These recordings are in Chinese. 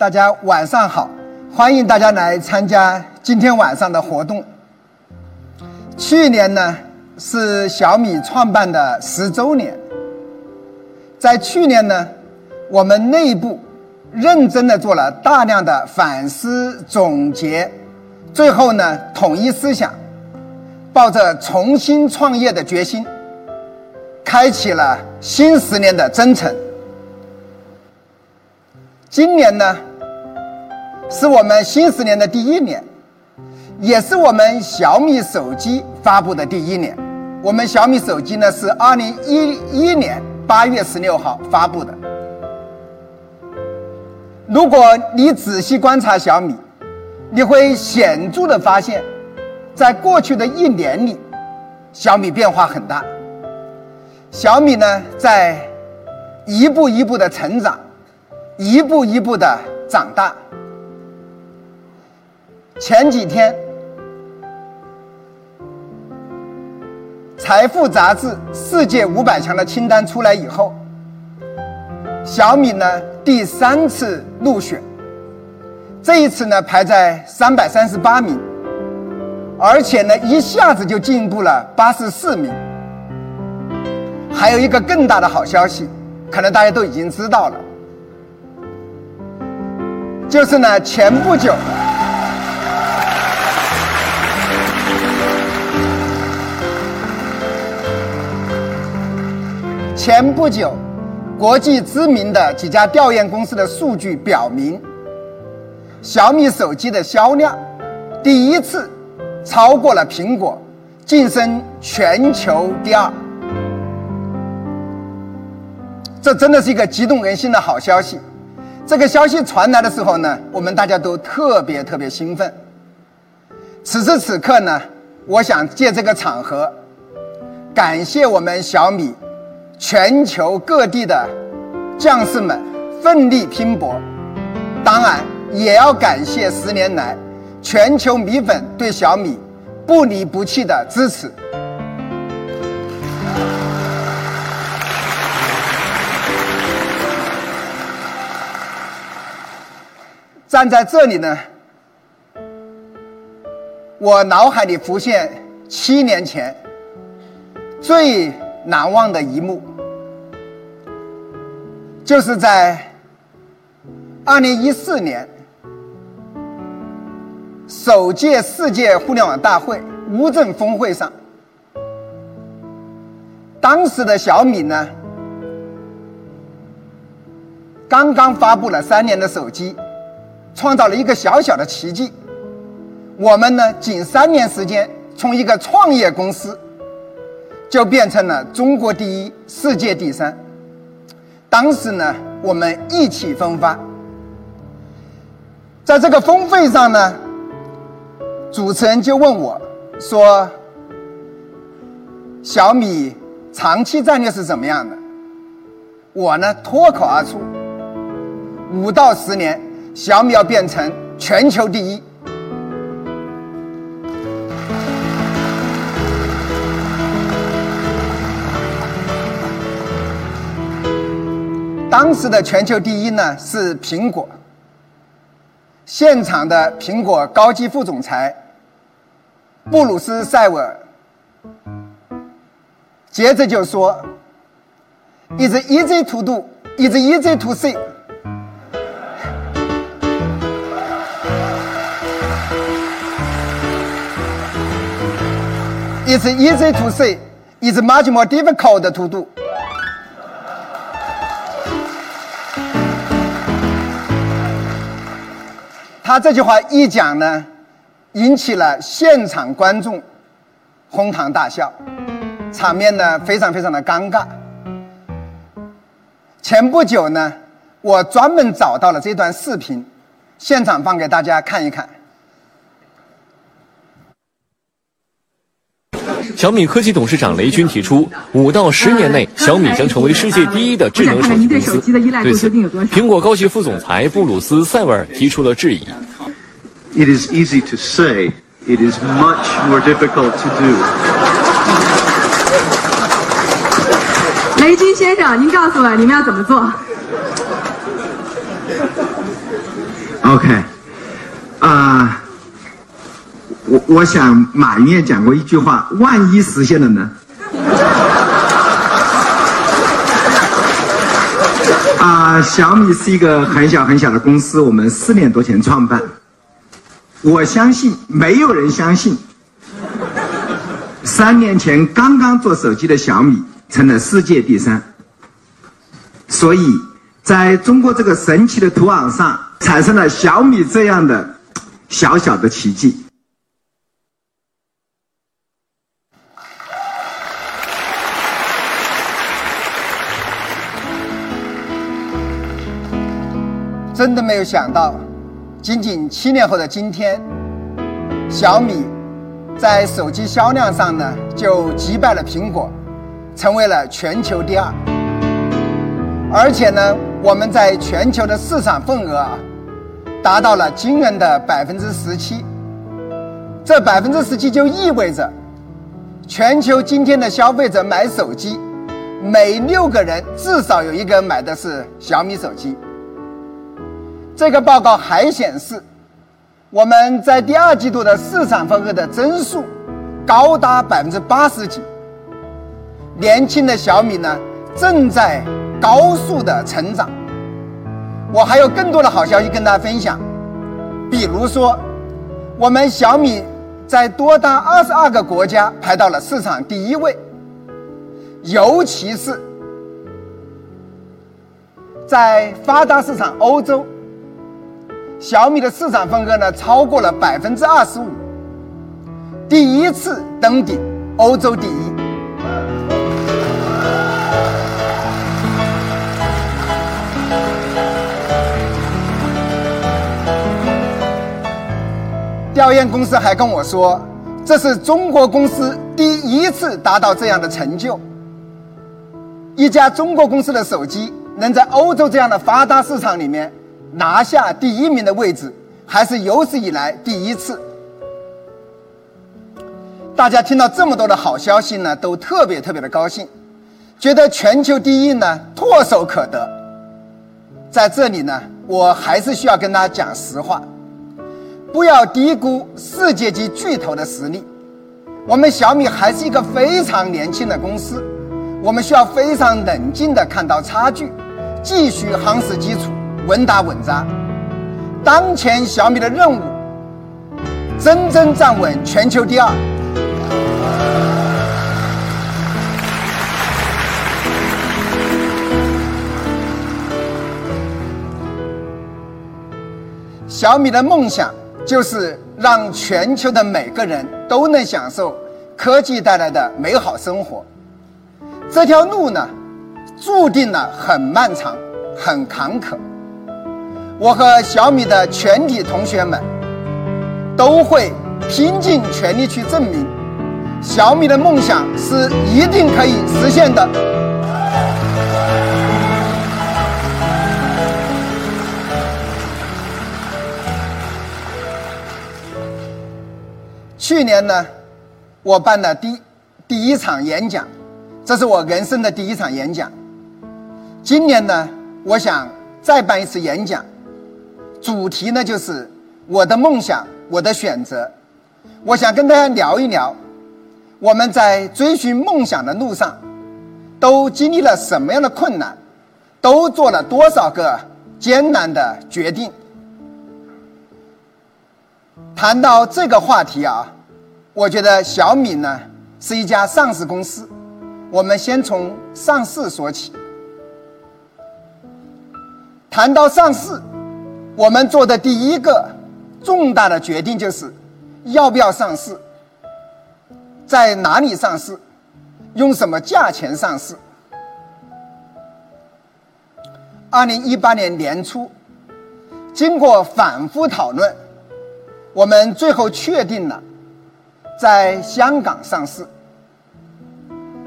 大家晚上好，欢迎大家来参加今天晚上的活动。去年呢是小米创办的十周年，在去年呢，我们内部认真的做了大量的反思总结，最后呢统一思想，抱着重新创业的决心，开启了新十年的征程。今年呢？是我们新十年的第一年，也是我们小米手机发布的第一年。我们小米手机呢是二零一一年八月十六号发布的。如果你仔细观察小米，你会显著的发现，在过去的一年里，小米变化很大。小米呢在一步一步的成长，一步一步的长大。前几天，《财富》杂志世界五百强的清单出来以后，小米呢第三次入选，这一次呢排在三百三十八名，而且呢一下子就进步了八十四名。还有一个更大的好消息，可能大家都已经知道了，就是呢前不久。前不久，国际知名的几家调研公司的数据表明，小米手机的销量第一次超过了苹果，晋升全球第二。这真的是一个激动人心的好消息。这个消息传来的时候呢，我们大家都特别特别兴奋。此时此刻呢，我想借这个场合，感谢我们小米。全球各地的将士们奋力拼搏，当然也要感谢十年来全球米粉对小米不离不弃的支持。站在这里呢，我脑海里浮现七年前最难忘的一幕。就是在二零一四年首届世界互联网大会乌镇峰会上，当时的小米呢，刚刚发布了三年的手机，创造了一个小小的奇迹。我们呢，仅三年时间，从一个创业公司，就变成了中国第一、世界第三。当时呢，我们意气风发，在这个峰会上呢，主持人就问我，说：“小米长期战略是怎么样的？”我呢脱口而出：“五到十年，小米要变成全球第一。”当时的全球第一呢是苹果。现场的苹果高级副总裁布鲁斯·塞维尔接着就说：“It's easy to do, it's easy to see. It's easy to say, it's much more difficult to do.” 他这句话一讲呢，引起了现场观众哄堂大笑，场面呢非常非常的尴尬。前不久呢，我专门找到了这段视频，现场放给大家看一看。小米科技董事长雷军提出，五到十年内，小米将成为世界第一的智能手机公司。对此，苹果高级副总裁布鲁斯·塞维尔提出了质疑。It is easy to say, it is much more difficult to do. 雷军先生，您告诉我，你们要怎么做？OK，啊，我我想马云也讲过一句话：万一实现了呢？啊，小米是一个很小很小的公司，我们四年多前创办。我相信没有人相信，三年前刚刚做手机的小米成了世界第三。所以，在中国这个神奇的土壤上，产生了小米这样的小小的奇迹。真的没有想到，仅仅七年后的今天，小米在手机销量上呢就击败了苹果，成为了全球第二。而且呢，我们在全球的市场份额啊，达到了惊人的百分之十七。这百分之十七就意味着，全球今天的消费者买手机，每六个人至少有一个买的是小米手机。这个报告还显示，我们在第二季度的市场份额的增速高达百分之八十几。年轻的小米呢，正在高速的成长。我还有更多的好消息跟大家分享，比如说，我们小米在多达二十二个国家排到了市场第一位，尤其是在发达市场欧洲。小米的市场份额呢，超过了百分之二十五，第一次登顶欧洲第一。调研公司还跟我说，这是中国公司第一次达到这样的成就。一家中国公司的手机能在欧洲这样的发达市场里面。拿下第一名的位置，还是有史以来第一次。大家听到这么多的好消息呢，都特别特别的高兴，觉得全球第一呢唾手可得。在这里呢，我还是需要跟大家讲实话，不要低估世界级巨头的实力。我们小米还是一个非常年轻的公司，我们需要非常冷静的看到差距，继续夯实基础。稳打稳扎，当前小米的任务，真正站稳全球第二。小米的梦想就是让全球的每个人都能享受科技带来的美好生活。这条路呢，注定了很漫长，很坎坷。我和小米的全体同学们都会拼尽全力去证明，小米的梦想是一定可以实现的。去年呢，我办的第第一场演讲，这是我人生的第一场演讲。今年呢，我想再办一次演讲。主题呢，就是我的梦想，我的选择。我想跟大家聊一聊，我们在追寻梦想的路上，都经历了什么样的困难，都做了多少个艰难的决定。谈到这个话题啊，我觉得小米呢是一家上市公司，我们先从上市说起。谈到上市。我们做的第一个重大的决定就是要不要上市，在哪里上市，用什么价钱上市。二零一八年年初，经过反复讨论，我们最后确定了在香港上市。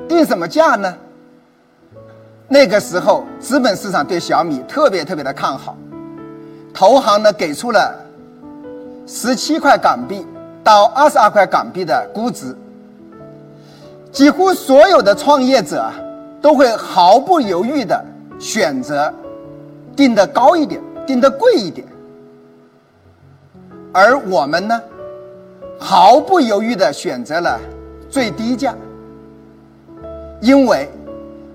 定什么价呢？那个时候，资本市场对小米特别特别的看好。投行呢给出了十七块港币到二十二块港币的估值，几乎所有的创业者都会毫不犹豫的选择定的高一点，定的贵一点。而我们呢，毫不犹豫的选择了最低价，因为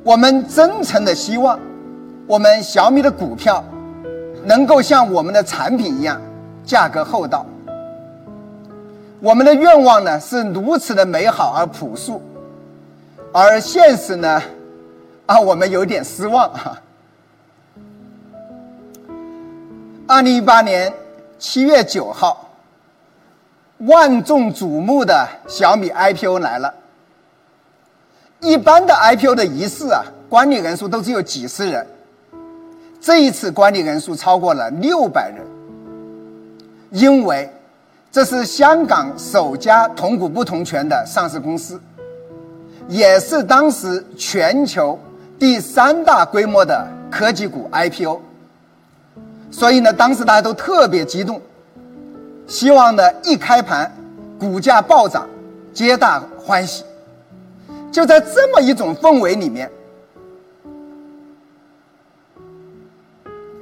我们真诚的希望我们小米的股票能够像我们的产品一样价格厚道。我们的愿望呢是如此的美好而朴素，而现实呢，啊，我们有点失望哈。二零一八年七月九号，万众瞩目的小米 IPO 来了。一般的 IPO 的仪式啊，管理人数都只有几十人，这一次管理人数超过了六百人，因为这是香港首家同股不同权的上市公司，也是当时全球第三大规模的科技股 IPO。所以呢，当时大家都特别激动，希望呢一开盘，股价暴涨，皆大欢喜。就在这么一种氛围里面，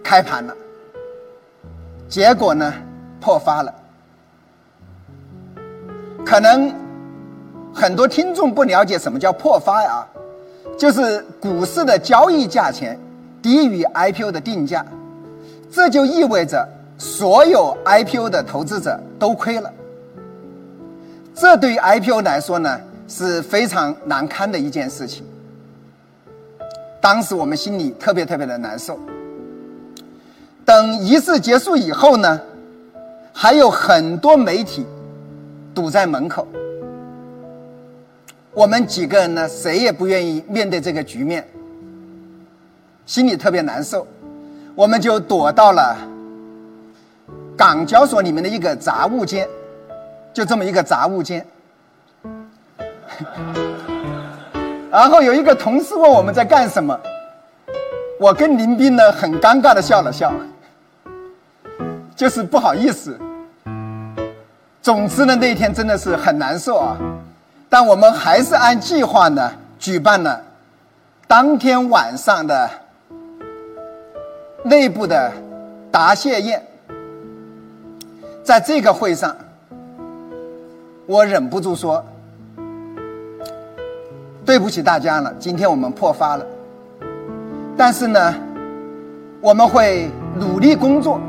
开盘了，结果呢破发了。可能很多听众不了解什么叫破发呀，就是股市的交易价钱低于 IPO 的定价。这就意味着所有 IPO 的投资者都亏了。这对于 IPO 来说呢是非常难堪的一件事情。当时我们心里特别特别的难受。等仪式结束以后呢，还有很多媒体堵在门口。我们几个人呢，谁也不愿意面对这个局面，心里特别难受。我们就躲到了港交所里面的一个杂物间，就这么一个杂物间。然后有一个同事问我们在干什么，我跟林斌呢很尴尬的笑了笑，就是不好意思。总之呢那天真的是很难受啊，但我们还是按计划呢举办了当天晚上的。内部的答谢宴，在这个会上，我忍不住说：“对不起大家了，今天我们破发了。但是呢，我们会努力工作，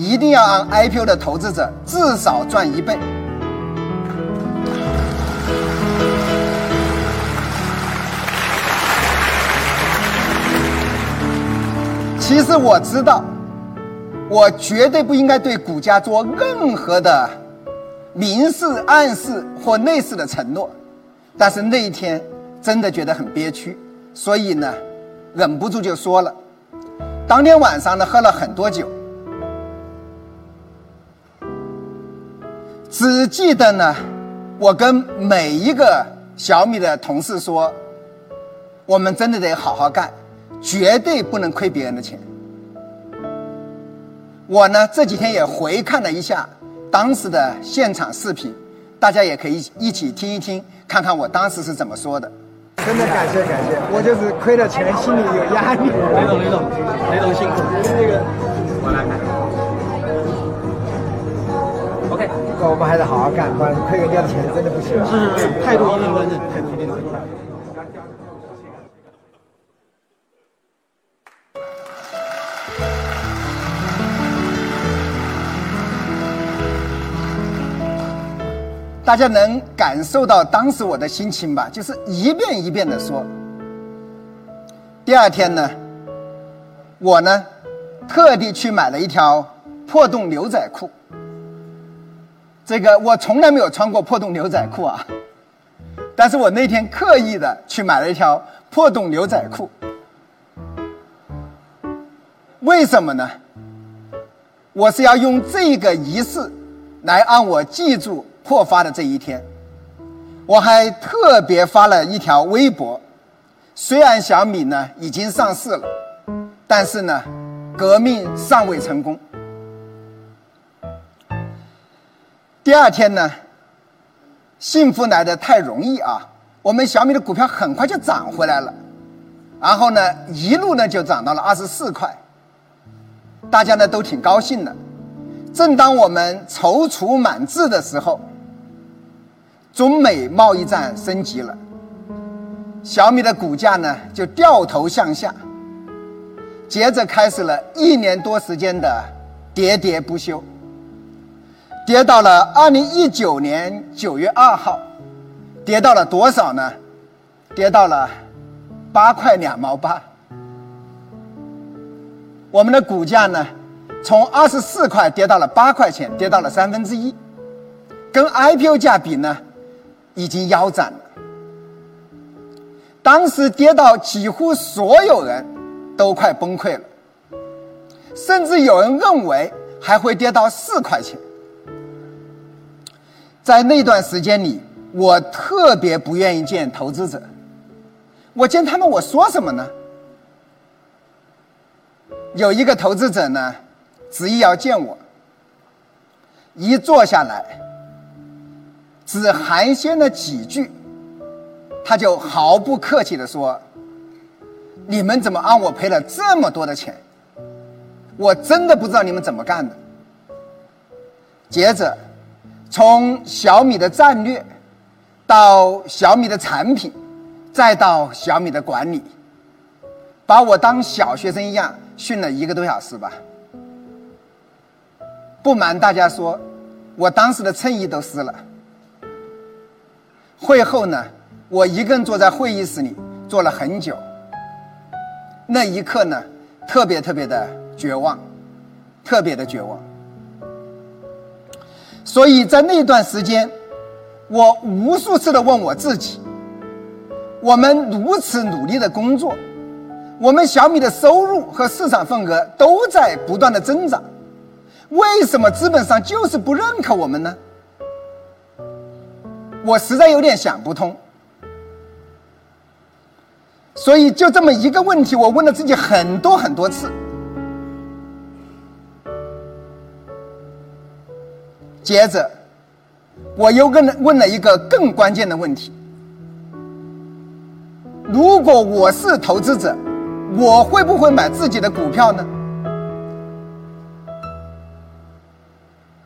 一定要让 IPO 的投资者至少赚一倍。”其实我知道，我绝对不应该对股价做任何的明示、暗示或类似的承诺，但是那一天真的觉得很憋屈，所以呢，忍不住就说了。当天晚上呢，喝了很多酒，只记得呢，我跟每一个小米的同事说，我们真的得好好干。绝对不能亏别人的钱。我呢这几天也回看了一下当时的现场视频，大家也可以一起听一听，看看我当时是怎么说的。真的感谢感谢，我就是亏了钱，心里有压力。雷总雷总雷总辛苦。那个我来。OK，我们还得好好干，不然亏人家的钱真的不行。是是是，态度一定端正，态度一定端正。大家能感受到当时我的心情吧？就是一遍一遍的说。第二天呢，我呢特地去买了一条破洞牛仔裤。这个我从来没有穿过破洞牛仔裤啊，但是我那天刻意的去买了一条破洞牛仔裤。为什么呢？我是要用这个仪式来让我记住。破发的这一天，我还特别发了一条微博。虽然小米呢已经上市了，但是呢，革命尚未成功。第二天呢，幸福来的太容易啊！我们小米的股票很快就涨回来了，然后呢，一路呢就涨到了二十四块，大家呢都挺高兴的。正当我们踌躇满志的时候，中美贸易战升级了，小米的股价呢就掉头向下，接着开始了一年多时间的喋喋不休，跌到了二零一九年九月二号，跌到了多少呢？跌到了八块两毛八。我们的股价呢，从二十四块跌到了八块钱，跌到了三分之一，跟 IPO 价比呢，已经腰斩了。当时跌到几乎所有人都快崩溃了，甚至有人认为还会跌到四块钱。在那段时间里，我特别不愿意见投资者，我见他们，我说什么呢？有一个投资者呢，执意要见我。一坐下来，只寒暄了几句，他就毫不客气的说：“你们怎么让我赔了这么多的钱？我真的不知道你们怎么干的。”接着，从小米的战略，到小米的产品，再到小米的管理，把我当小学生一样。训了一个多小时吧，不瞒大家说，我当时的衬衣都湿了。会后呢，我一个人坐在会议室里坐了很久。那一刻呢，特别特别的绝望，特别的绝望。所以在那段时间，我无数次的问我自己：我们如此努力的工作。我们小米的收入和市场份额都在不断的增长，为什么资本上就是不认可我们呢？我实在有点想不通。所以就这么一个问题，我问了自己很多很多次。接着，我又问了问了一个更关键的问题：如果我是投资者？我会不会买自己的股票呢？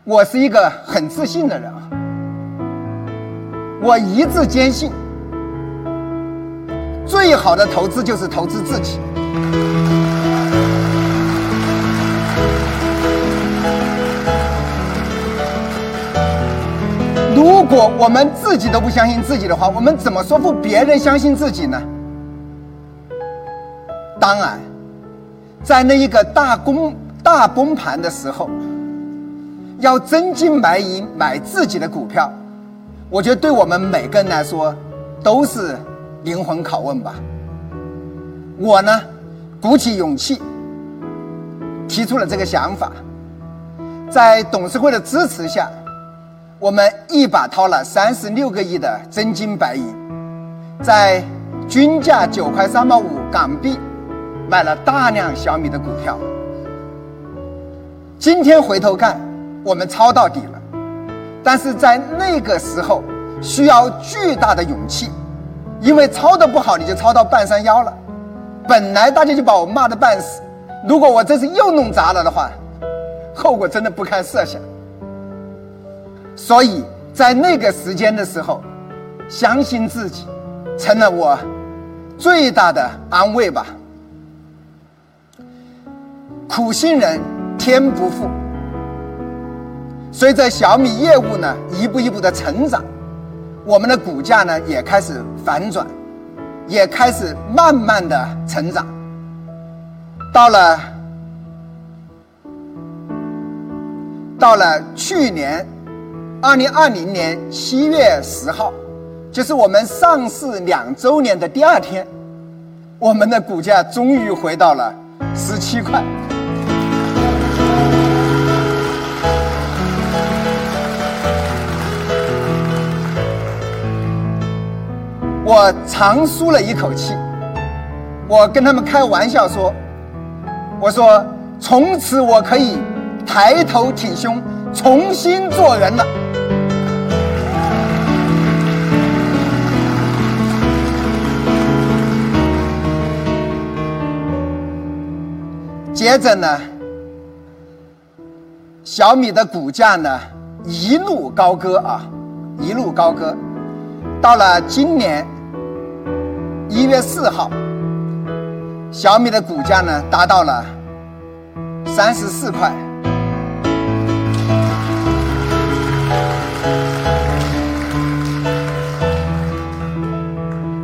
我是一个很自信的人啊，我一直坚信，最好的投资就是投资自己。果我们自己都不相信自己的话，我们怎么说服别人相信自己呢？当然，在那一个大崩大崩盘的时候，要真金白银买自己的股票，我觉得对我们每个人来说都是灵魂拷问吧。我呢，鼓起勇气提出了这个想法，在董事会的支持下，我们一把掏了三十六个亿的真金白银，在均价九块三毛五港币。买了大量小米的股票，今天回头看，我们抄到底了，但是在那个时候需要巨大的勇气，因为抄的不好你就抄到半山腰了。本来大家就把我骂的半死，如果我这次又弄砸了的话，后果真的不堪设想。所以在那个时间的时候，相信自己，成了我最大的安慰吧。苦心人天不负。随着小米业务呢一步一步的成长，我们的股价呢也开始反转，也开始慢慢的成长。到了到了去年二零二零年七月十号，就是我们上市两周年的第二天，我们的股价终于回到了十七块。我长舒了一口气，我跟他们开玩笑说：“我说从此我可以抬头挺胸，重新做人了。”接着呢，小米的股价呢一路高歌啊，一路高歌，到了今年一月四号，小米的股价呢达到了三十四块。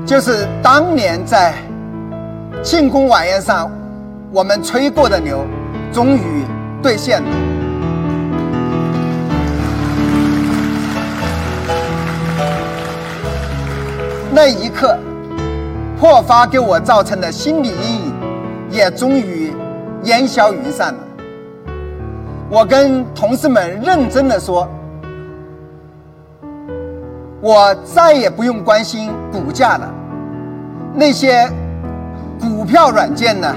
就是当年在庆功晚宴上，我们吹过的牛，终于兑现了。那一刻，破发给我造成的心理阴影，也终于烟消云散了。我跟同事们认真的说。我再也不用关心股价了，那些股票软件呢，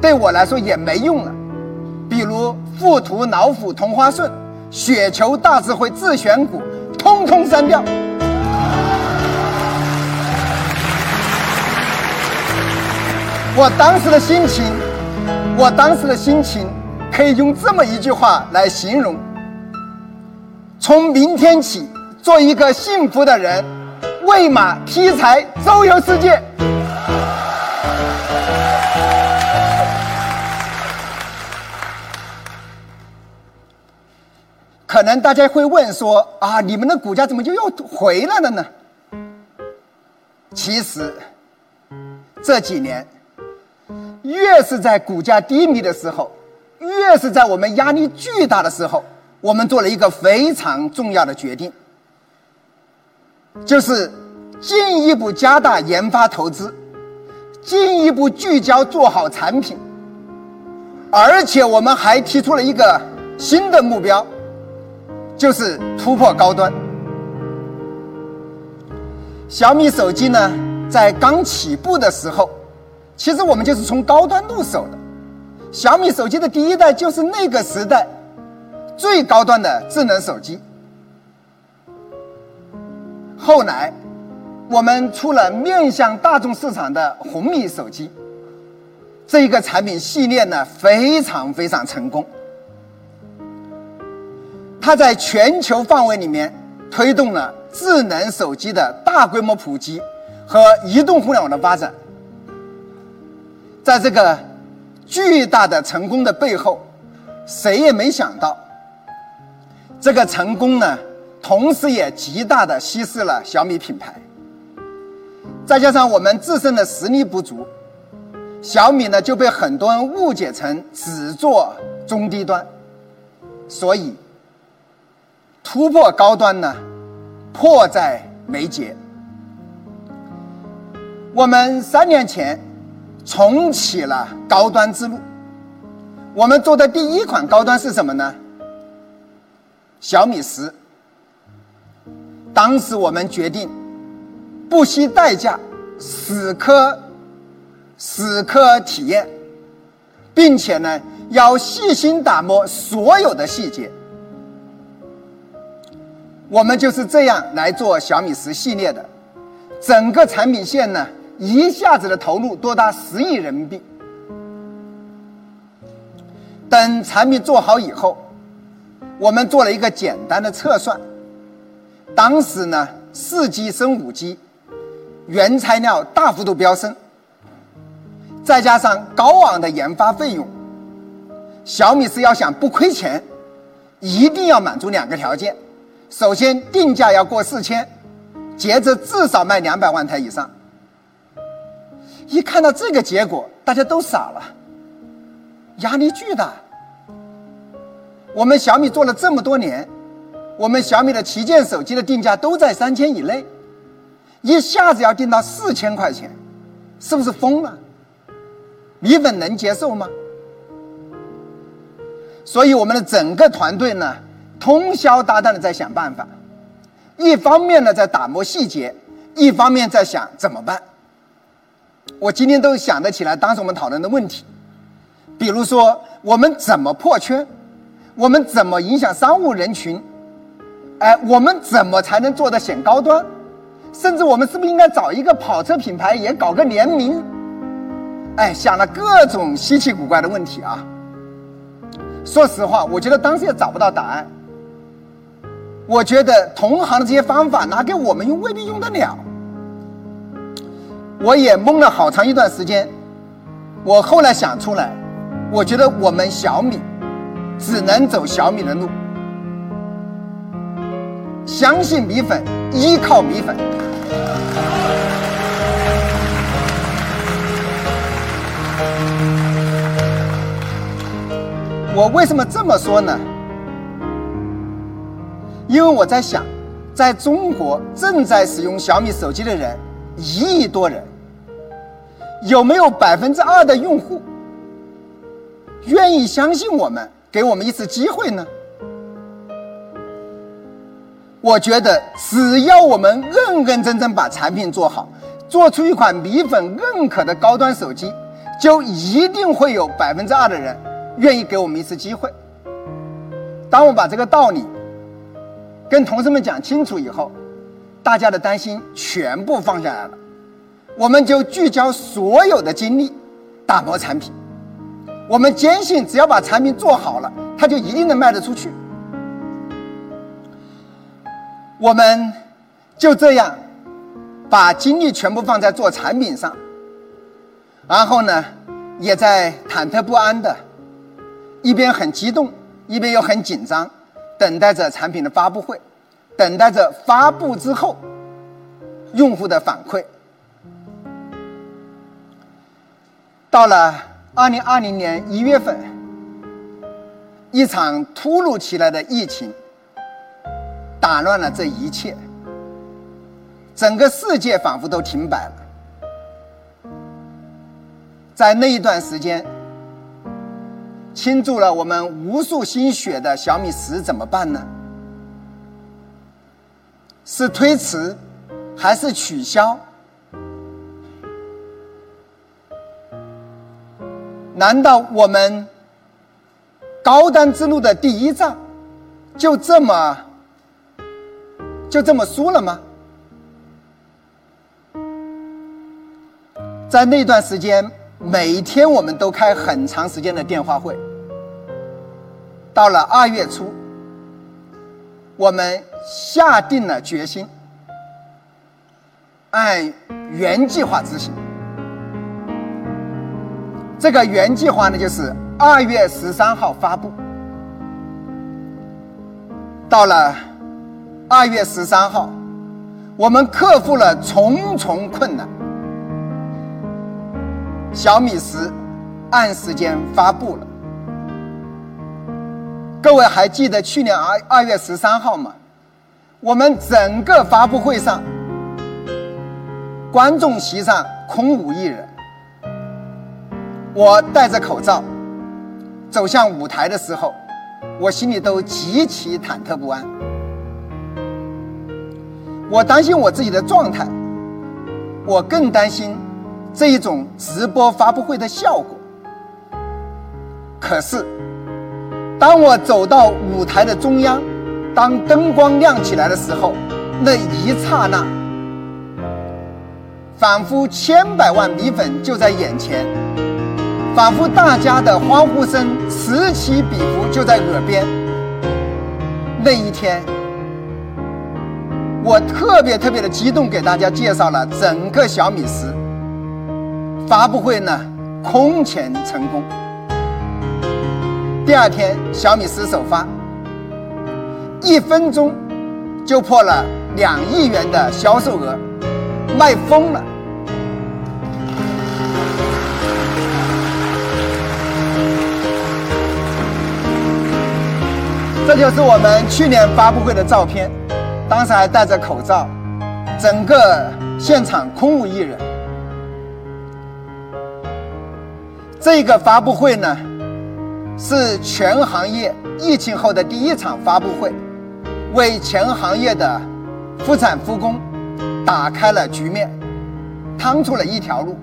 对我来说也没用了。比如富途、老虎、同花顺、雪球、大智慧、自选股，通通删掉。我当时的心情，我当时的心情，可以用这么一句话来形容：从明天起。做一个幸福的人，喂马劈柴，周游世界。大家会问说：啊，你们的股价怎么就又回来了呢？其实这几年，越是在股价低迷的时候，越是在我们压力巨大的时候，我们做了一个非常重要的决定。就是进一步加大研发投资，进一步聚焦做好产品，而且我们还提出了一个新的目标，就是突破高端。小米手机呢，在刚起步的时候，其实我们就是从高端入手的。小米手机的第一代就是那个时代最高端的智能手机。后来，我们出了面向大众市场的红米手机，这一个产品系列呢非常非常成功。它在全球范围里面推动了智能手机的大规模普及和移动互联网的发展。在这个巨大的成功的背后，谁也没想到，这个成功呢？同时也极大的稀释了小米品牌，再加上我们自身的实力不足，小米呢就被很多人误解成只做中低端，所以突破高端呢迫在眉睫。我们三年前重启了高端之路，我们做的第一款高端是什么呢？小米十。当时我们决定不惜代价，死磕死磕体验，并且呢要细心打磨所有的细节。我们就是这样来做小米十系列的，整个产品线呢一下子的投入多达十亿人民币。等产品做好以后，我们做了一个简单的测算。当时呢，四 G 升五 G，原材料大幅度飙升，再加上高昂的研发费用，小米是要想不亏钱，一定要满足两个条件：首先定价要过四千，接着至少卖两百万台以上。一看到这个结果，大家都傻了，压力巨大。我们小米做了这么多年。我们小米的旗舰手机的定价都在三千以内，一下子要定到四千块钱，是不是疯了？米粉能接受吗？所以我们的整个团队呢，通宵达旦的在想办法，一方面呢在打磨细节，一方面在想怎么办。我今天都想得起来当时我们讨论的问题，比如说我们怎么破圈，我们怎么影响商务人群。哎，我们怎么才能做得显高端？甚至我们是不是应该找一个跑车品牌也搞个联名？哎，想了各种稀奇古怪的问题啊。说实话，我觉得当时也找不到答案。我觉得同行的这些方法拿给我们用未必用得了。我也懵了好长一段时间。我后来想出来，我觉得我们小米只能走小米的路，相信米粉，依靠米粉。我为什么这么说呢？因为我在想，在中国正在使用小米手机的人一亿多人，有没有百分之二的用户愿意相信我们，给我们一次机会呢？我觉得，只要我们认认真真把产品做好，做出一款米粉认可的高端手机，就一定会有百分之二的人。愿意给我们一次机会。当我把这个道理跟同事们讲清楚以后，大家的担心全部放下来了。我们就聚焦所有的精力打磨产品。我们坚信，只要把产品做好了，它就一定能卖得出去。我们就这样把精力全部放在做产品上，然后呢，也在忐忑不安的。一边很激动，一边又很紧张，等待着产品的发布会，等待着发布之后用户的反馈。到了二零二零年一月份，一场突如其来的疫情打乱了这一切，整个世界仿佛都停摆了。在那一段时间。倾注了我们无数心血的小米十怎么办呢？是推迟，还是取消？难道我们高端之路的第一仗就这么就这么输了吗？在那段时间。每天我们都开很长时间的电话会。到了二月初，我们下定了决心，按原计划执行。这个原计划呢，就是二月十三号发布。到了二月十三号，我们克服了重重困难。小米十按时间发布了，各位还记得去年二二月十三号吗？我们整个发布会上，观众席上空无一人。我戴着口罩走向舞台的时候，我心里都极其忐忑不安。我担心我自己的状态，我更担心。这一种直播发布会的效果，可是，当我走到舞台的中央，当灯光亮起来的时候，那一刹那，仿佛千百万米粉就在眼前，仿佛大家的欢呼声此起彼伏就在耳边。那一天，我特别特别的激动，给大家介绍了整个小米十。发布会呢，空前成功。第二天，小米十首发，一分钟就破了两亿元的销售额，卖疯了。这就是我们去年发布会的照片，当时还戴着口罩，整个现场空无一人。这个发布会呢，是全行业疫情后的第一场发布会，为全行业的复产复工打开了局面，趟出了一条路。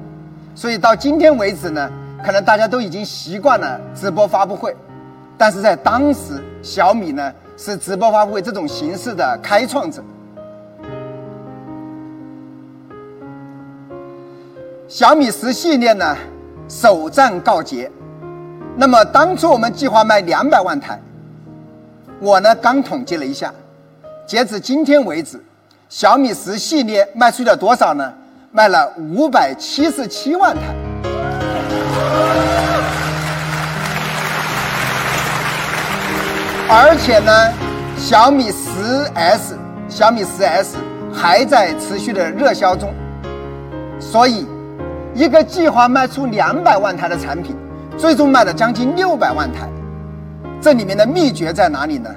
所以到今天为止呢，可能大家都已经习惯了直播发布会，但是在当时，小米呢是直播发布会这种形式的开创者。小米十系列呢。首战告捷，那么当初我们计划卖两百万台，我呢刚统计了一下，截止今天为止，小米十系列卖出了多少呢？卖了五百七十七万台。而且呢，小米十 S、小米十 S 还在持续的热销中，所以一个计划卖出两百万台的产品。最终卖了将近六百万台，这里面的秘诀在哪里呢？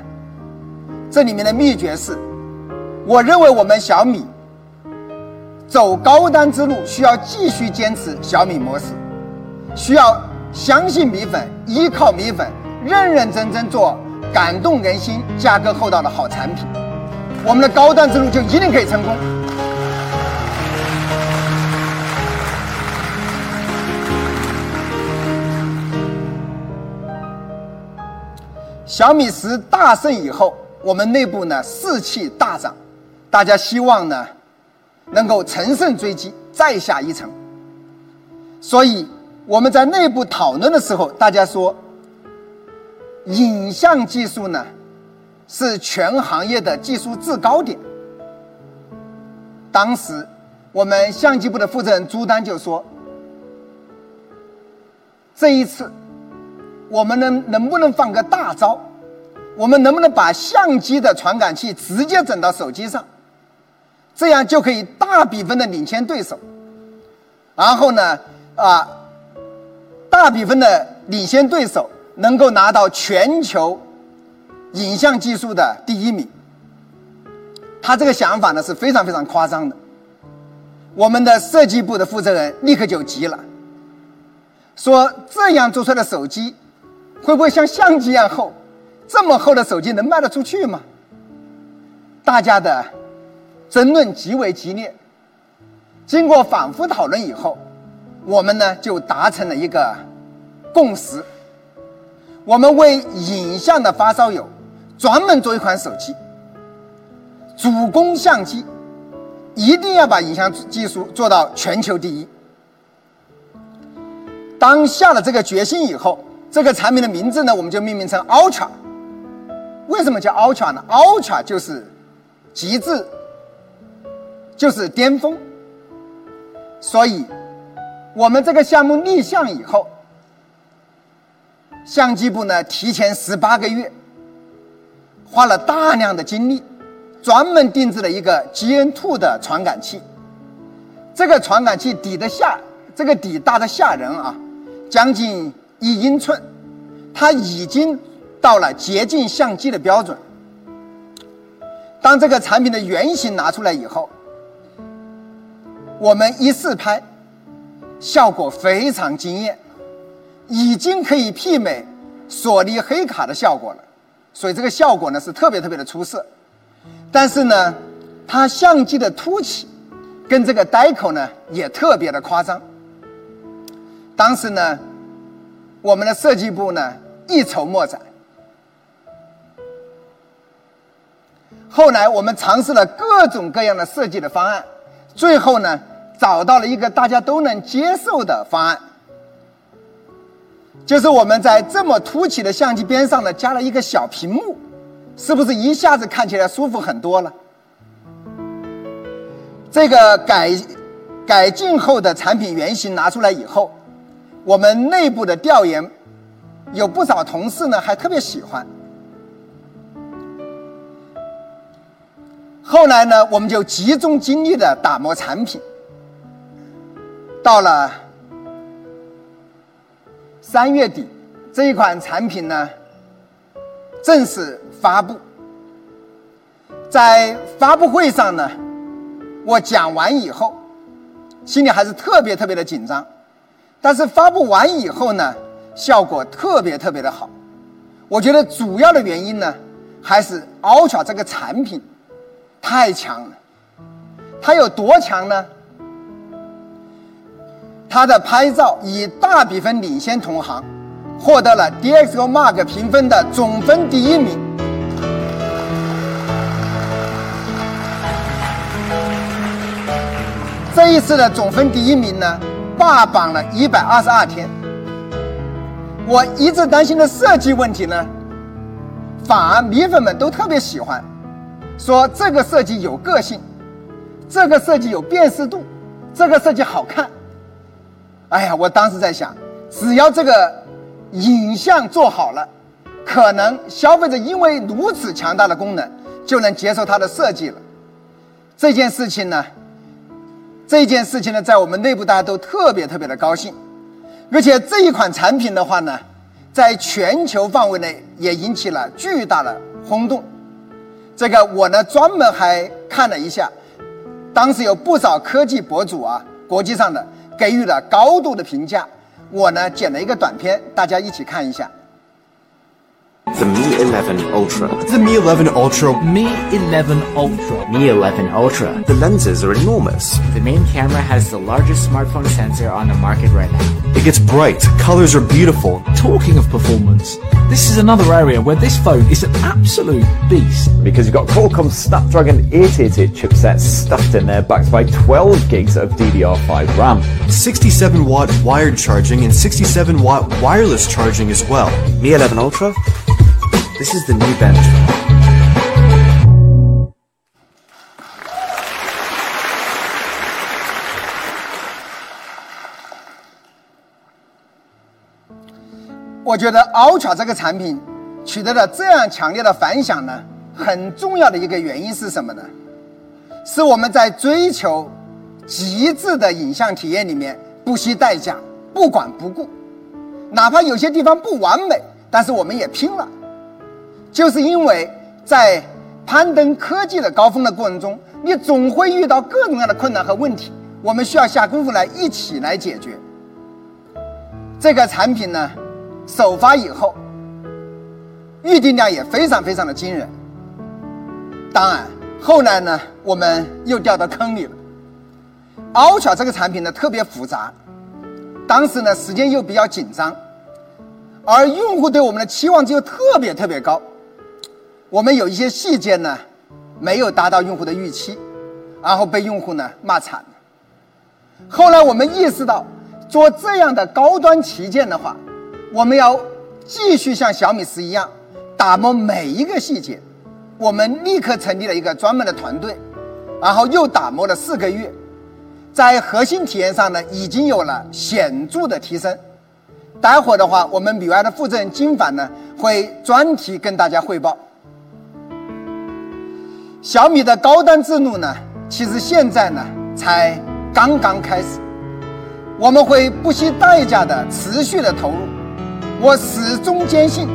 这里面的秘诀是，我认为我们小米走高端之路需要继续坚持小米模式，需要相信米粉，依靠米粉，认认真真做感动人心、价格厚道的好产品，我们的高端之路就一定可以成功。小米十大胜以后，我们内部呢士气大涨，大家希望呢能够乘胜追击，再下一城。所以我们在内部讨论的时候，大家说，影像技术呢是全行业的技术制高点。当时我们相机部的负责人朱丹就说，这一次。我们能能不能放个大招？我们能不能把相机的传感器直接整到手机上？这样就可以大比分的领先对手。然后呢，啊，大比分的领先对手能够拿到全球影像技术的第一名。他这个想法呢是非常非常夸张的。我们的设计部的负责人立刻就急了，说这样做出来的手机。会不会像相机一样厚？这么厚的手机能卖得出去吗？大家的争论极为激烈。经过反复讨论以后，我们呢就达成了一个共识：我们为影像的发烧友专门做一款手机，主攻相机，一定要把影像技术做到全球第一。当下了这个决心以后。这个产品的名字呢，我们就命名成 Ultra。为什么叫 Ultra 呢？Ultra 就是极致，就是巅峰。所以，我们这个项目立项以后，相机部呢提前十八个月，花了大量的精力，专门定制了一个 GN2 的传感器。这个传感器底的下，这个底大的吓人啊，将近。一英寸，它已经到了接近相机的标准。当这个产品的原型拿出来以后，我们一试拍，效果非常惊艳，已经可以媲美索尼黑卡的效果了。所以这个效果呢是特别特别的出色。但是呢，它相机的凸起跟这个呆口呢也特别的夸张。当时呢。我们的设计部呢一筹莫展。后来我们尝试了各种各样的设计的方案，最后呢找到了一个大家都能接受的方案，就是我们在这么凸起的相机边上呢加了一个小屏幕，是不是一下子看起来舒服很多了？这个改改进后的产品原型拿出来以后。我们内部的调研，有不少同事呢还特别喜欢。后来呢，我们就集中精力的打磨产品。到了三月底，这一款产品呢正式发布。在发布会上呢，我讲完以后，心里还是特别特别的紧张。但是发布完以后呢，效果特别特别的好。我觉得主要的原因呢，还是 Ultra 这个产品太强了。它有多强呢？它的拍照以大比分领先同行，获得了 DxO Mark 评分的总分第一名。这一次的总分第一名呢？霸榜了一百二十二天，我一直担心的设计问题呢，反而米粉们都特别喜欢，说这个设计有个性，这个设计有辨识度，这个设计好看。哎呀，我当时在想，只要这个影像做好了，可能消费者因为如此强大的功能，就能接受它的设计了。这件事情呢，这件事情呢，在我们内部大家都特别特别的高兴。而且这一款产品的话呢，在全球范围内也引起了巨大的轰动。这个我呢专门还看了一下，当时有不少科技博主啊，国际上的给予了高度的评价。我呢剪了一个短片，大家一起看一下。The Mi 11 Ultra. The Mi 11 Ultra. Mi 11 Ultra. Mi 11 Ultra. The lenses are enormous. The main camera has the largest smartphone sensor on the market right now. It gets bright. Colors are beautiful. Talking of performance, this is another area where this phone is an absolute beast. Because you've got Qualcomm's Snapdragon 888 chipset stuffed in there, backed by 12 gigs of DDR5 RAM. 67 watt wired charging and 67 watt wireless charging as well. Mi 11 Ultra? This is the new bench. 我觉得 Ultra 这个产品取得了这样强烈的反响呢，很重要的一个原因是什么呢？是我们在追求极致的影像体验里面不惜代价、不管不顾，哪怕有些地方不完美，但是我们也拼了。就是因为在攀登科技的高峰的过程中，你总会遇到各种各样的困难和问题，我们需要下功夫来一起来解决。这个产品呢，首发以后，预订量也非常非常的惊人。当然，后来呢，我们又掉到坑里了。Ultra 这个产品呢特别复杂，当时呢时间又比较紧张，而用户对我们的期望值又特别特别高。我们有一些细节呢，没有达到用户的预期，然后被用户呢骂惨了。后来我们意识到，做这样的高端旗舰的话，我们要继续像小米十一样，打磨每一个细节。我们立刻成立了一个专门的团队，然后又打磨了四个月，在核心体验上呢，已经有了显著的提升。待会儿的话，我们米 Y 的负责人金凡呢，会专题跟大家汇报。小米的高端之路呢，其实现在呢才刚刚开始，我们会不惜代价的持续的投入。我始终坚信，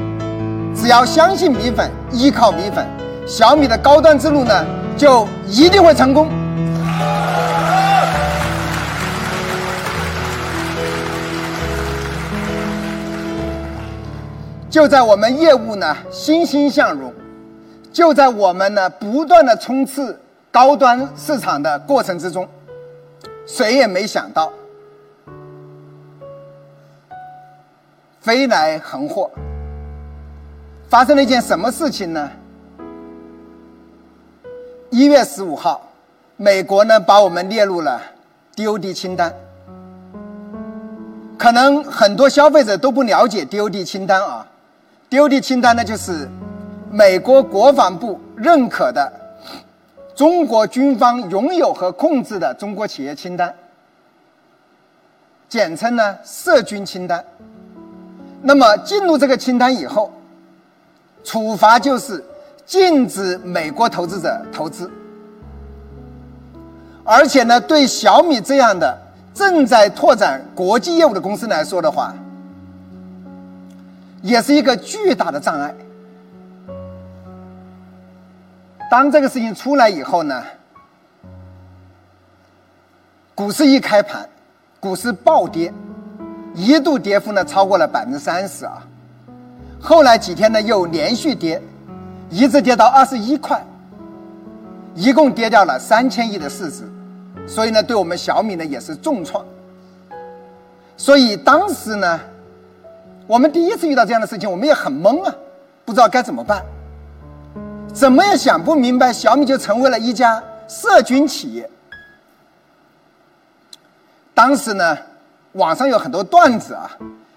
只要相信米粉，依靠米粉，小米的高端之路呢就一定会成功。就在我们业务呢欣欣向荣。就在我们呢不断的冲刺高端市场的过程之中，谁也没想到，飞来横祸，发生了一件什么事情呢？一月十五号，美国呢把我们列入了 DOD 清单。可能很多消费者都不了解 DOD 清单啊，DOD 清单呢就是。美国国防部认可的中国军方拥有和控制的中国企业清单，简称呢“涉军清单”。那么进入这个清单以后，处罚就是禁止美国投资者投资，而且呢，对小米这样的正在拓展国际业务的公司来说的话，也是一个巨大的障碍。当这个事情出来以后呢，股市一开盘，股市暴跌，一度跌幅呢超过了百分之三十啊。后来几天呢又连续跌，一直跌到二十一块，一共跌掉了三千亿的市值，所以呢对我们小米呢也是重创。所以当时呢，我们第一次遇到这样的事情，我们也很懵啊，不知道该怎么办。怎么也想不明白，小米就成为了一家涉军企业。当时呢，网上有很多段子啊，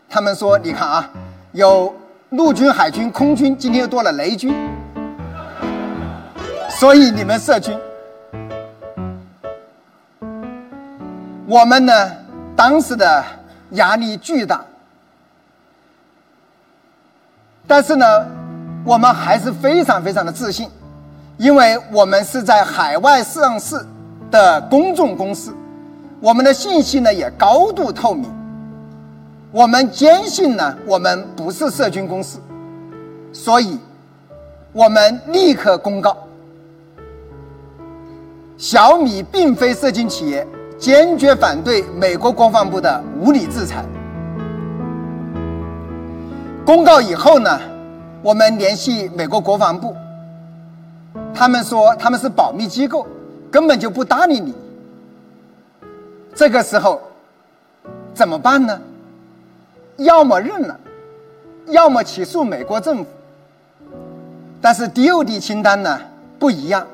他们说：“你看啊，有陆军、海军、空军，今天又多了雷军，所以你们社军，我们呢，当时的压力巨大，但是呢，我们还是非常非常的自信，因为我们是在海外上市的公众公司，我们的信息呢也高度透明。我们坚信呢，我们不是社军公司，所以，我们立刻公告：小米并非社军企业，坚决反对美国国防部的无理制裁。公告以后呢，我们联系美国国防部，他们说他们是保密机构，根本就不搭理你。这个时候怎么办呢？要么认了，要么起诉美国政府。但是 DOD 清单呢不一样。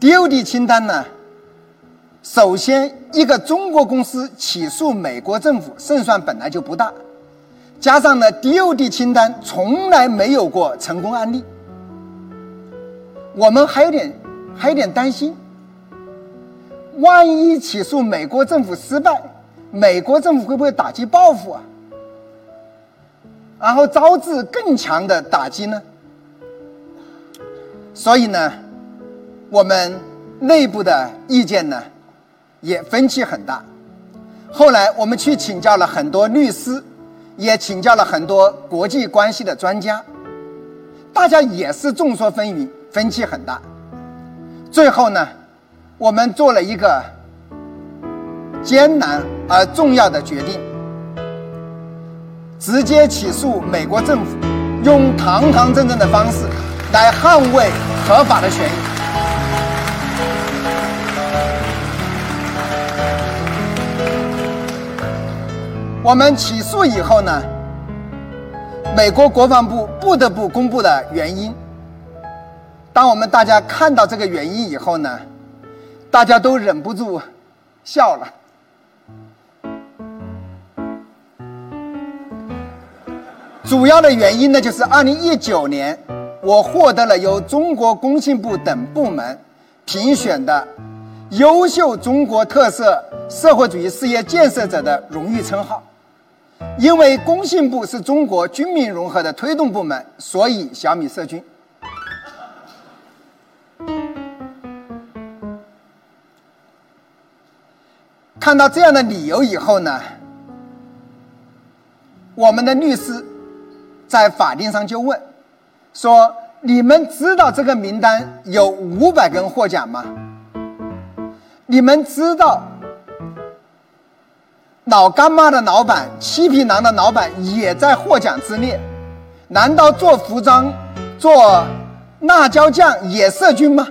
DOD 清单呢，首先一个中国公司起诉美国政府胜算本来就不大，加上呢 DOD 清单从来没有过成功案例，我们还有点还有点担心，万一起诉美国政府失败。美国政府会不会打击报复啊？然后招致更强的打击呢？所以呢，我们内部的意见呢也分歧很大。后来我们去请教了很多律师，也请教了很多国际关系的专家，大家也是众说纷纭，分歧很大。最后呢，我们做了一个。艰难而重要的决定，直接起诉美国政府，用堂堂正正的方式来捍卫合法的权益。我们起诉以后呢，美国国防部不得不公布的原因。当我们大家看到这个原因以后呢，大家都忍不住笑了。主要的原因呢，就是二零一九年，我获得了由中国工信部等部门评选的优秀中国特色社会主义事业建设者的荣誉称号。因为工信部是中国军民融合的推动部门，所以小米社军。看到这样的理由以后呢，我们的律师。在法庭上就问，说：“你们知道这个名单有五百个人获奖吗？你们知道老干妈的老板、七匹狼的老板也在获奖之列？难道做服装、做辣椒酱也涉军吗？”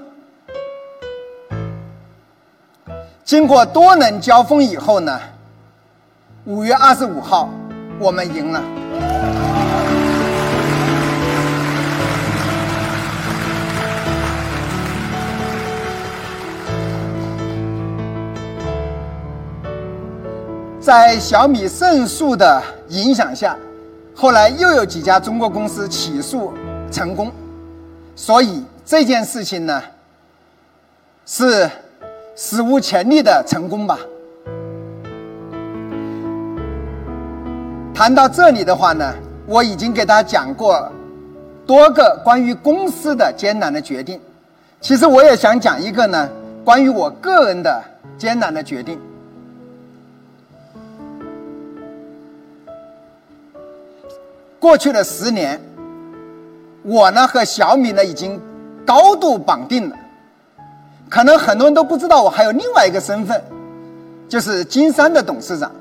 经过多轮交锋以后呢，五月二十五号，我们赢了。在小米胜诉的影响下，后来又有几家中国公司起诉成功，所以这件事情呢，是史无前例的成功吧。谈到这里的话呢，我已经给大家讲过多个关于公司的艰难的决定，其实我也想讲一个呢，关于我个人的艰难的决定。过去的十年，我呢和小米呢已经高度绑定了。可能很多人都不知道，我还有另外一个身份，就是金山的董事长。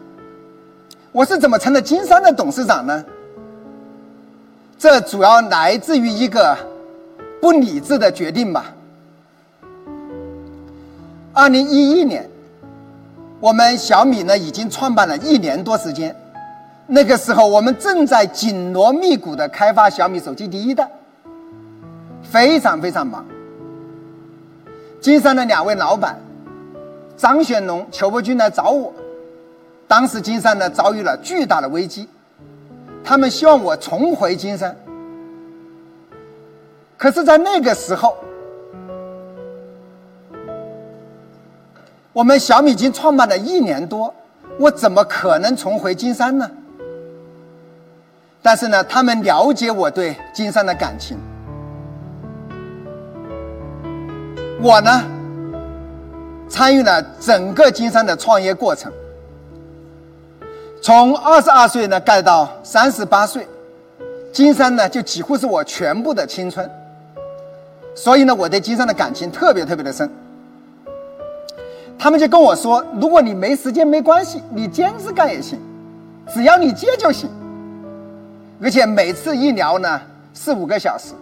我是怎么成了金山的董事长呢？这主要来自于一个不理智的决定吧。二零一一年，我们小米呢已经创办了一年多时间。那个时候，我们正在紧锣密鼓的开发小米手机第一代，非常非常忙。金山的两位老板张显龙、裘伯军来找我，当时金山呢遭遇了巨大的危机，他们希望我重回金山。可是，在那个时候，我们小米已经创办了一年多，我怎么可能重回金山呢？但是呢，他们了解我对金山的感情。我呢，参与了整个金山的创业过程，从二十二岁呢干到三十八岁，金山呢就几乎是我全部的青春。所以呢，我对金山的感情特别特别的深。他们就跟我说：“如果你没时间没关系，你兼职干也行，只要你接就行。而且每次一聊呢，四五个小时。”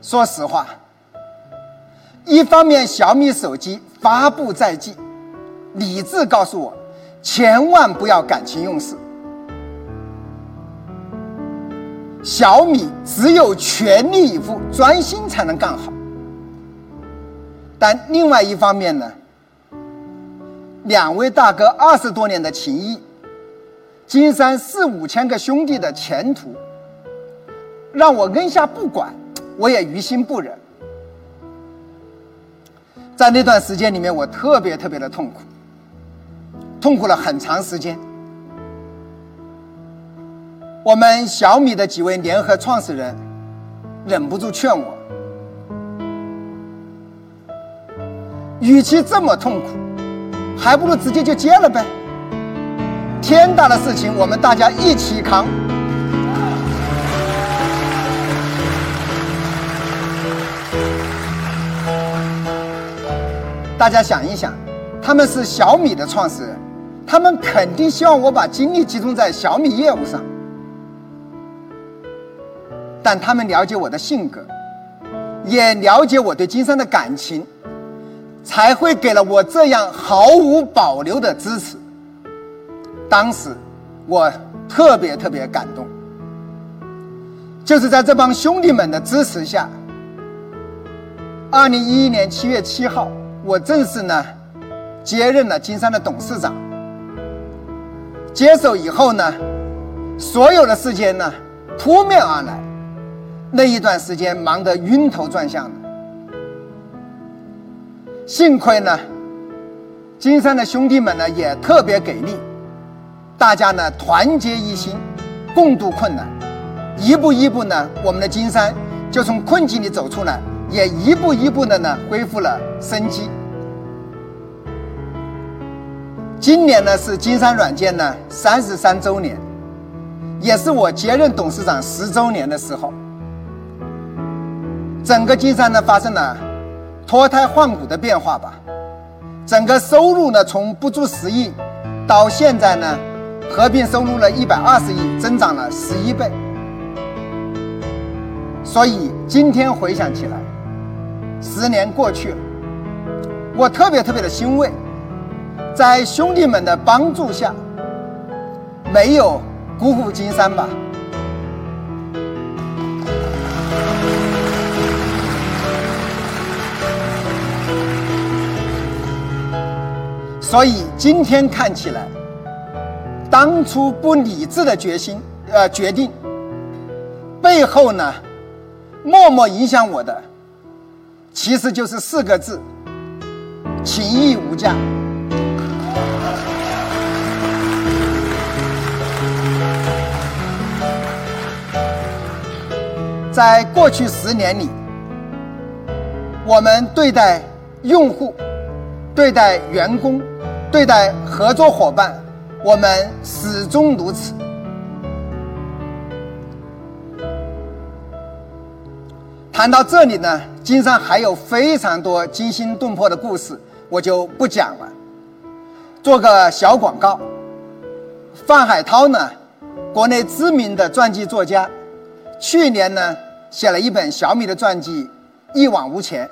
说实话，一方面小米手机发布在即，理智告诉我，千万不要感情用事。小米只有全力以赴、专心才能干好。但另外一方面呢，两位大哥二十多年的情谊，金山四五千个兄弟的前途，让我扔下不管，我也于心不忍。在那段时间里面，我特别特别的痛苦，痛苦了很长时间。我们小米的几位联合创始人忍不住劝我：，与其这么痛苦，还不如直接就接了呗。天大的事情，我们大家一起扛。大家想一想，他们是小米的创始人，他们肯定希望我把精力集中在小米业务上。但他们了解我的性格，也了解我对金山的感情，才会给了我这样毫无保留的支持。当时我特别特别感动，就是在这帮兄弟们的支持下，二零一一年七月七号，我正式呢接任了金山的董事长。接手以后呢，所有的事情呢扑面而来。那一段时间忙得晕头转向的，幸亏呢，金山的兄弟们呢也特别给力，大家呢团结一心，共度困难，一步一步呢，我们的金山就从困境里走出来，也一步一步的呢恢复了生机。今年呢是金山软件呢三十三周年，也是我接任董事长十周年的时候。整个金山呢发生了脱胎换骨的变化吧，整个收入呢从不足十亿，到现在呢合并收入了一百二十亿，增长了十一倍。所以今天回想起来，十年过去，我特别特别的欣慰，在兄弟们的帮助下，没有辜负金山吧。所以今天看起来，当初不理智的决心，呃，决定背后呢，默默影响我的，其实就是四个字：情义无价。在过去十年里，我们对待用户，对待员工。对待合作伙伴，我们始终如此。谈到这里呢，金山还有非常多惊心动魄的故事，我就不讲了。做个小广告，范海涛呢，国内知名的传记作家，去年呢写了一本小米的传记《一往无前》。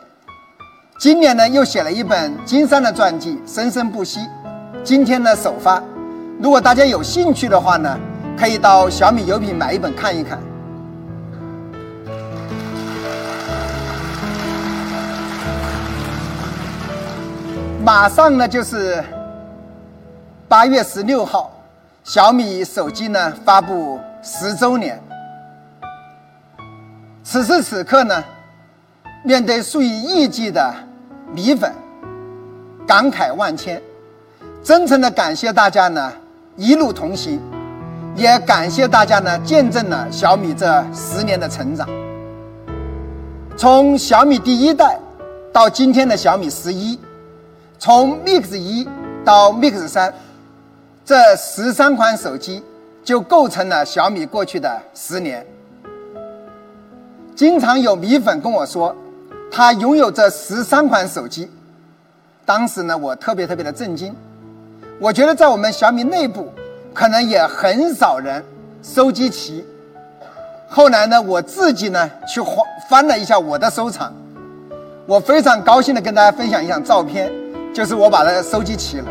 今年呢，又写了一本金山的传记《生生不息》，今天呢首发。如果大家有兴趣的话呢，可以到小米有品买一本看一看。马上呢就是八月十六号，小米手机呢发布十周年。此时此刻呢，面对数以亿计的米粉，感慨万千，真诚的感谢大家呢一路同行，也感谢大家呢见证了小米这十年的成长。从小米第一代到今天的小米十一，从 Mix 一到 Mix 三，这十三款手机就构成了小米过去的十年。经常有米粉跟我说，他拥有这十三款手机。当时呢，我特别特别的震惊。我觉得在我们小米内部，可能也很少人收集齐。后来呢，我自己呢去翻了一下我的收藏，我非常高兴的跟大家分享一张照片，就是我把它收集齐了。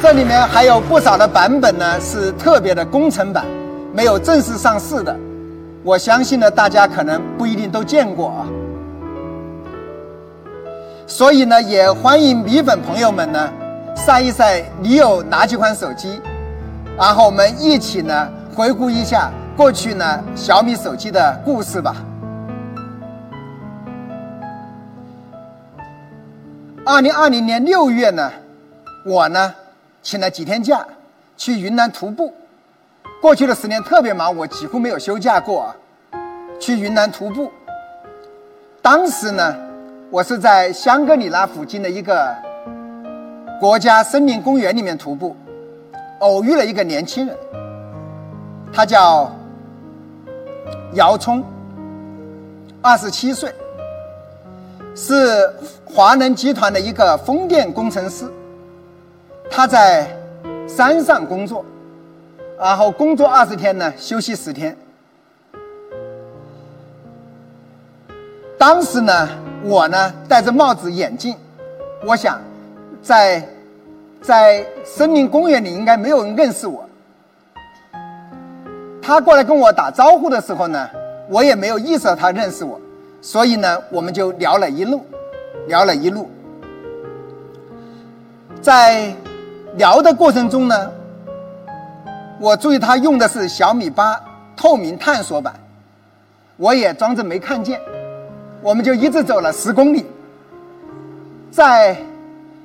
这里面还有不少的版本呢，是特别的工程版，没有正式上市的。我相信呢，大家可能不一定都见过啊。所以呢，也欢迎米粉朋友们呢，晒一晒你有哪几款手机，然后我们一起呢回顾一下过去呢小米手机的故事吧。二零二零年六月呢，我呢。请了几天假，去云南徒步。过去的十年特别忙，我几乎没有休假过啊。去云南徒步，当时呢，我是在香格里拉附近的一个国家森林公园里面徒步，偶遇了一个年轻人，他叫姚聪，二十七岁，是华能集团的一个风电工程师。他在山上工作，然后工作二十天呢，休息十天。当时呢，我呢戴着帽子、眼镜，我想，在在森林公园里应该没有人认识我。他过来跟我打招呼的时候呢，我也没有意识到他认识我，所以呢，我们就聊了一路，聊了一路，在。聊的过程中呢，我注意他用的是小米八透明探索版，我也装着没看见，我们就一直走了十公里，在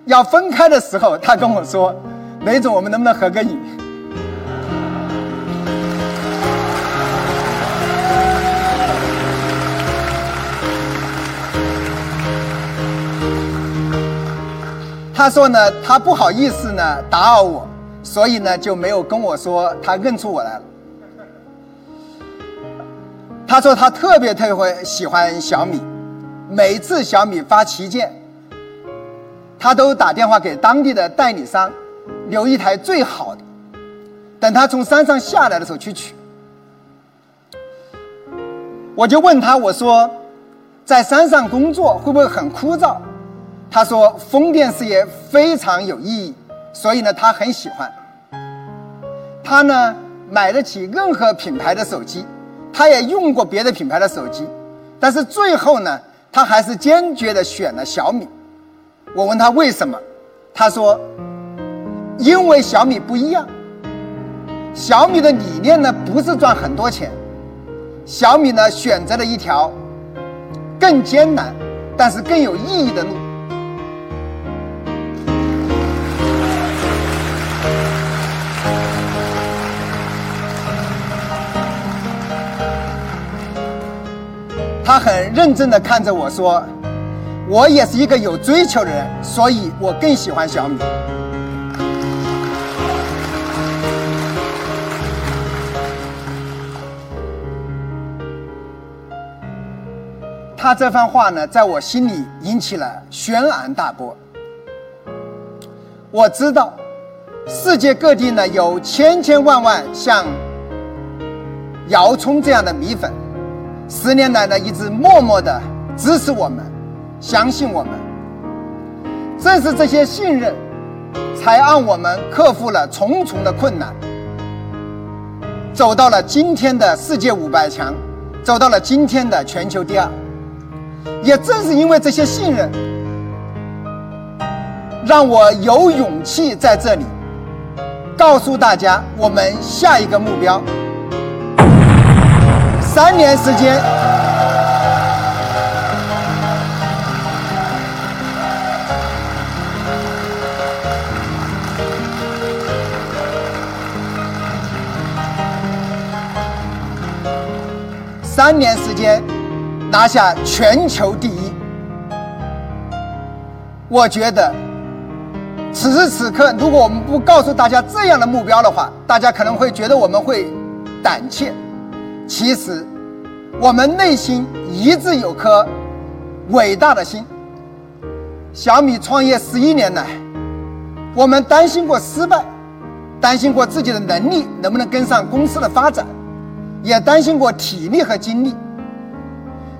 要分开的时候，他跟我说：“雷总，我们能不能合个影？”他说呢，他不好意思呢打扰我，所以呢就没有跟我说他认出我来了。他说他特别特别喜欢小米，每次小米发旗舰，他都打电话给当地的代理商，留一台最好的，等他从山上下来的时候去取。我就问他，我说，在山上工作会不会很枯燥？他说风电事业非常有意义，所以呢他很喜欢。他呢买得起任何品牌的手机，他也用过别的品牌的手机，但是最后呢他还是坚决的选了小米。我问他为什么，他说因为小米不一样。小米的理念呢不是赚很多钱，小米呢选择了一条更艰难，但是更有意义的路。他很认真的看着我说：“我也是一个有追求的人，所以我更喜欢小米。”他这番话呢，在我心里引起了轩然大波。我知道，世界各地呢有千千万万像姚聪这样的米粉。十年来呢，一直默默的支持我们，相信我们。正是这些信任，才让我们克服了重重的困难，走到了今天的世界五百强，走到了今天的全球第二。也正是因为这些信任，让我有勇气在这里告诉大家我们下一个目标：三年时间。三年时间拿下全球第一，我觉得此时此刻，如果我们不告诉大家这样的目标的话，大家可能会觉得我们会胆怯。其实，我们内心一直有颗伟大的心。小米创业十一年来，我们担心过失败，担心过自己的能力能不能跟上公司的发展。也担心过体力和精力，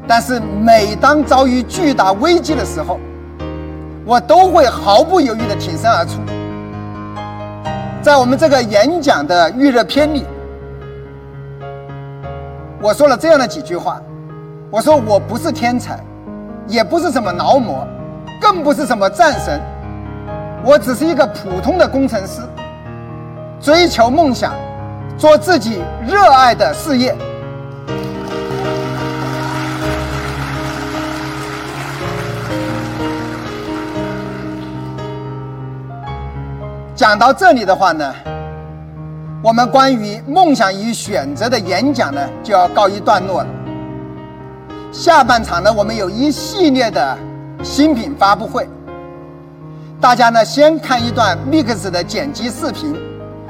但是每当遭遇巨大危机的时候，我都会毫不犹豫地挺身而出。在我们这个演讲的预热片里，我说了这样的几句话：我说我不是天才，也不是什么劳模，更不是什么战神，我只是一个普通的工程师，追求梦想。做自己热爱的事业。讲到这里的话呢，我们关于梦想与选择的演讲呢就要告一段落了。下半场呢，我们有一系列的新品发布会，大家呢先看一段 Mix 的剪辑视频，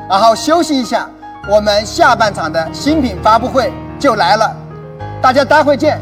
然后休息一下。我们下半场的新品发布会就来了，大家待会见。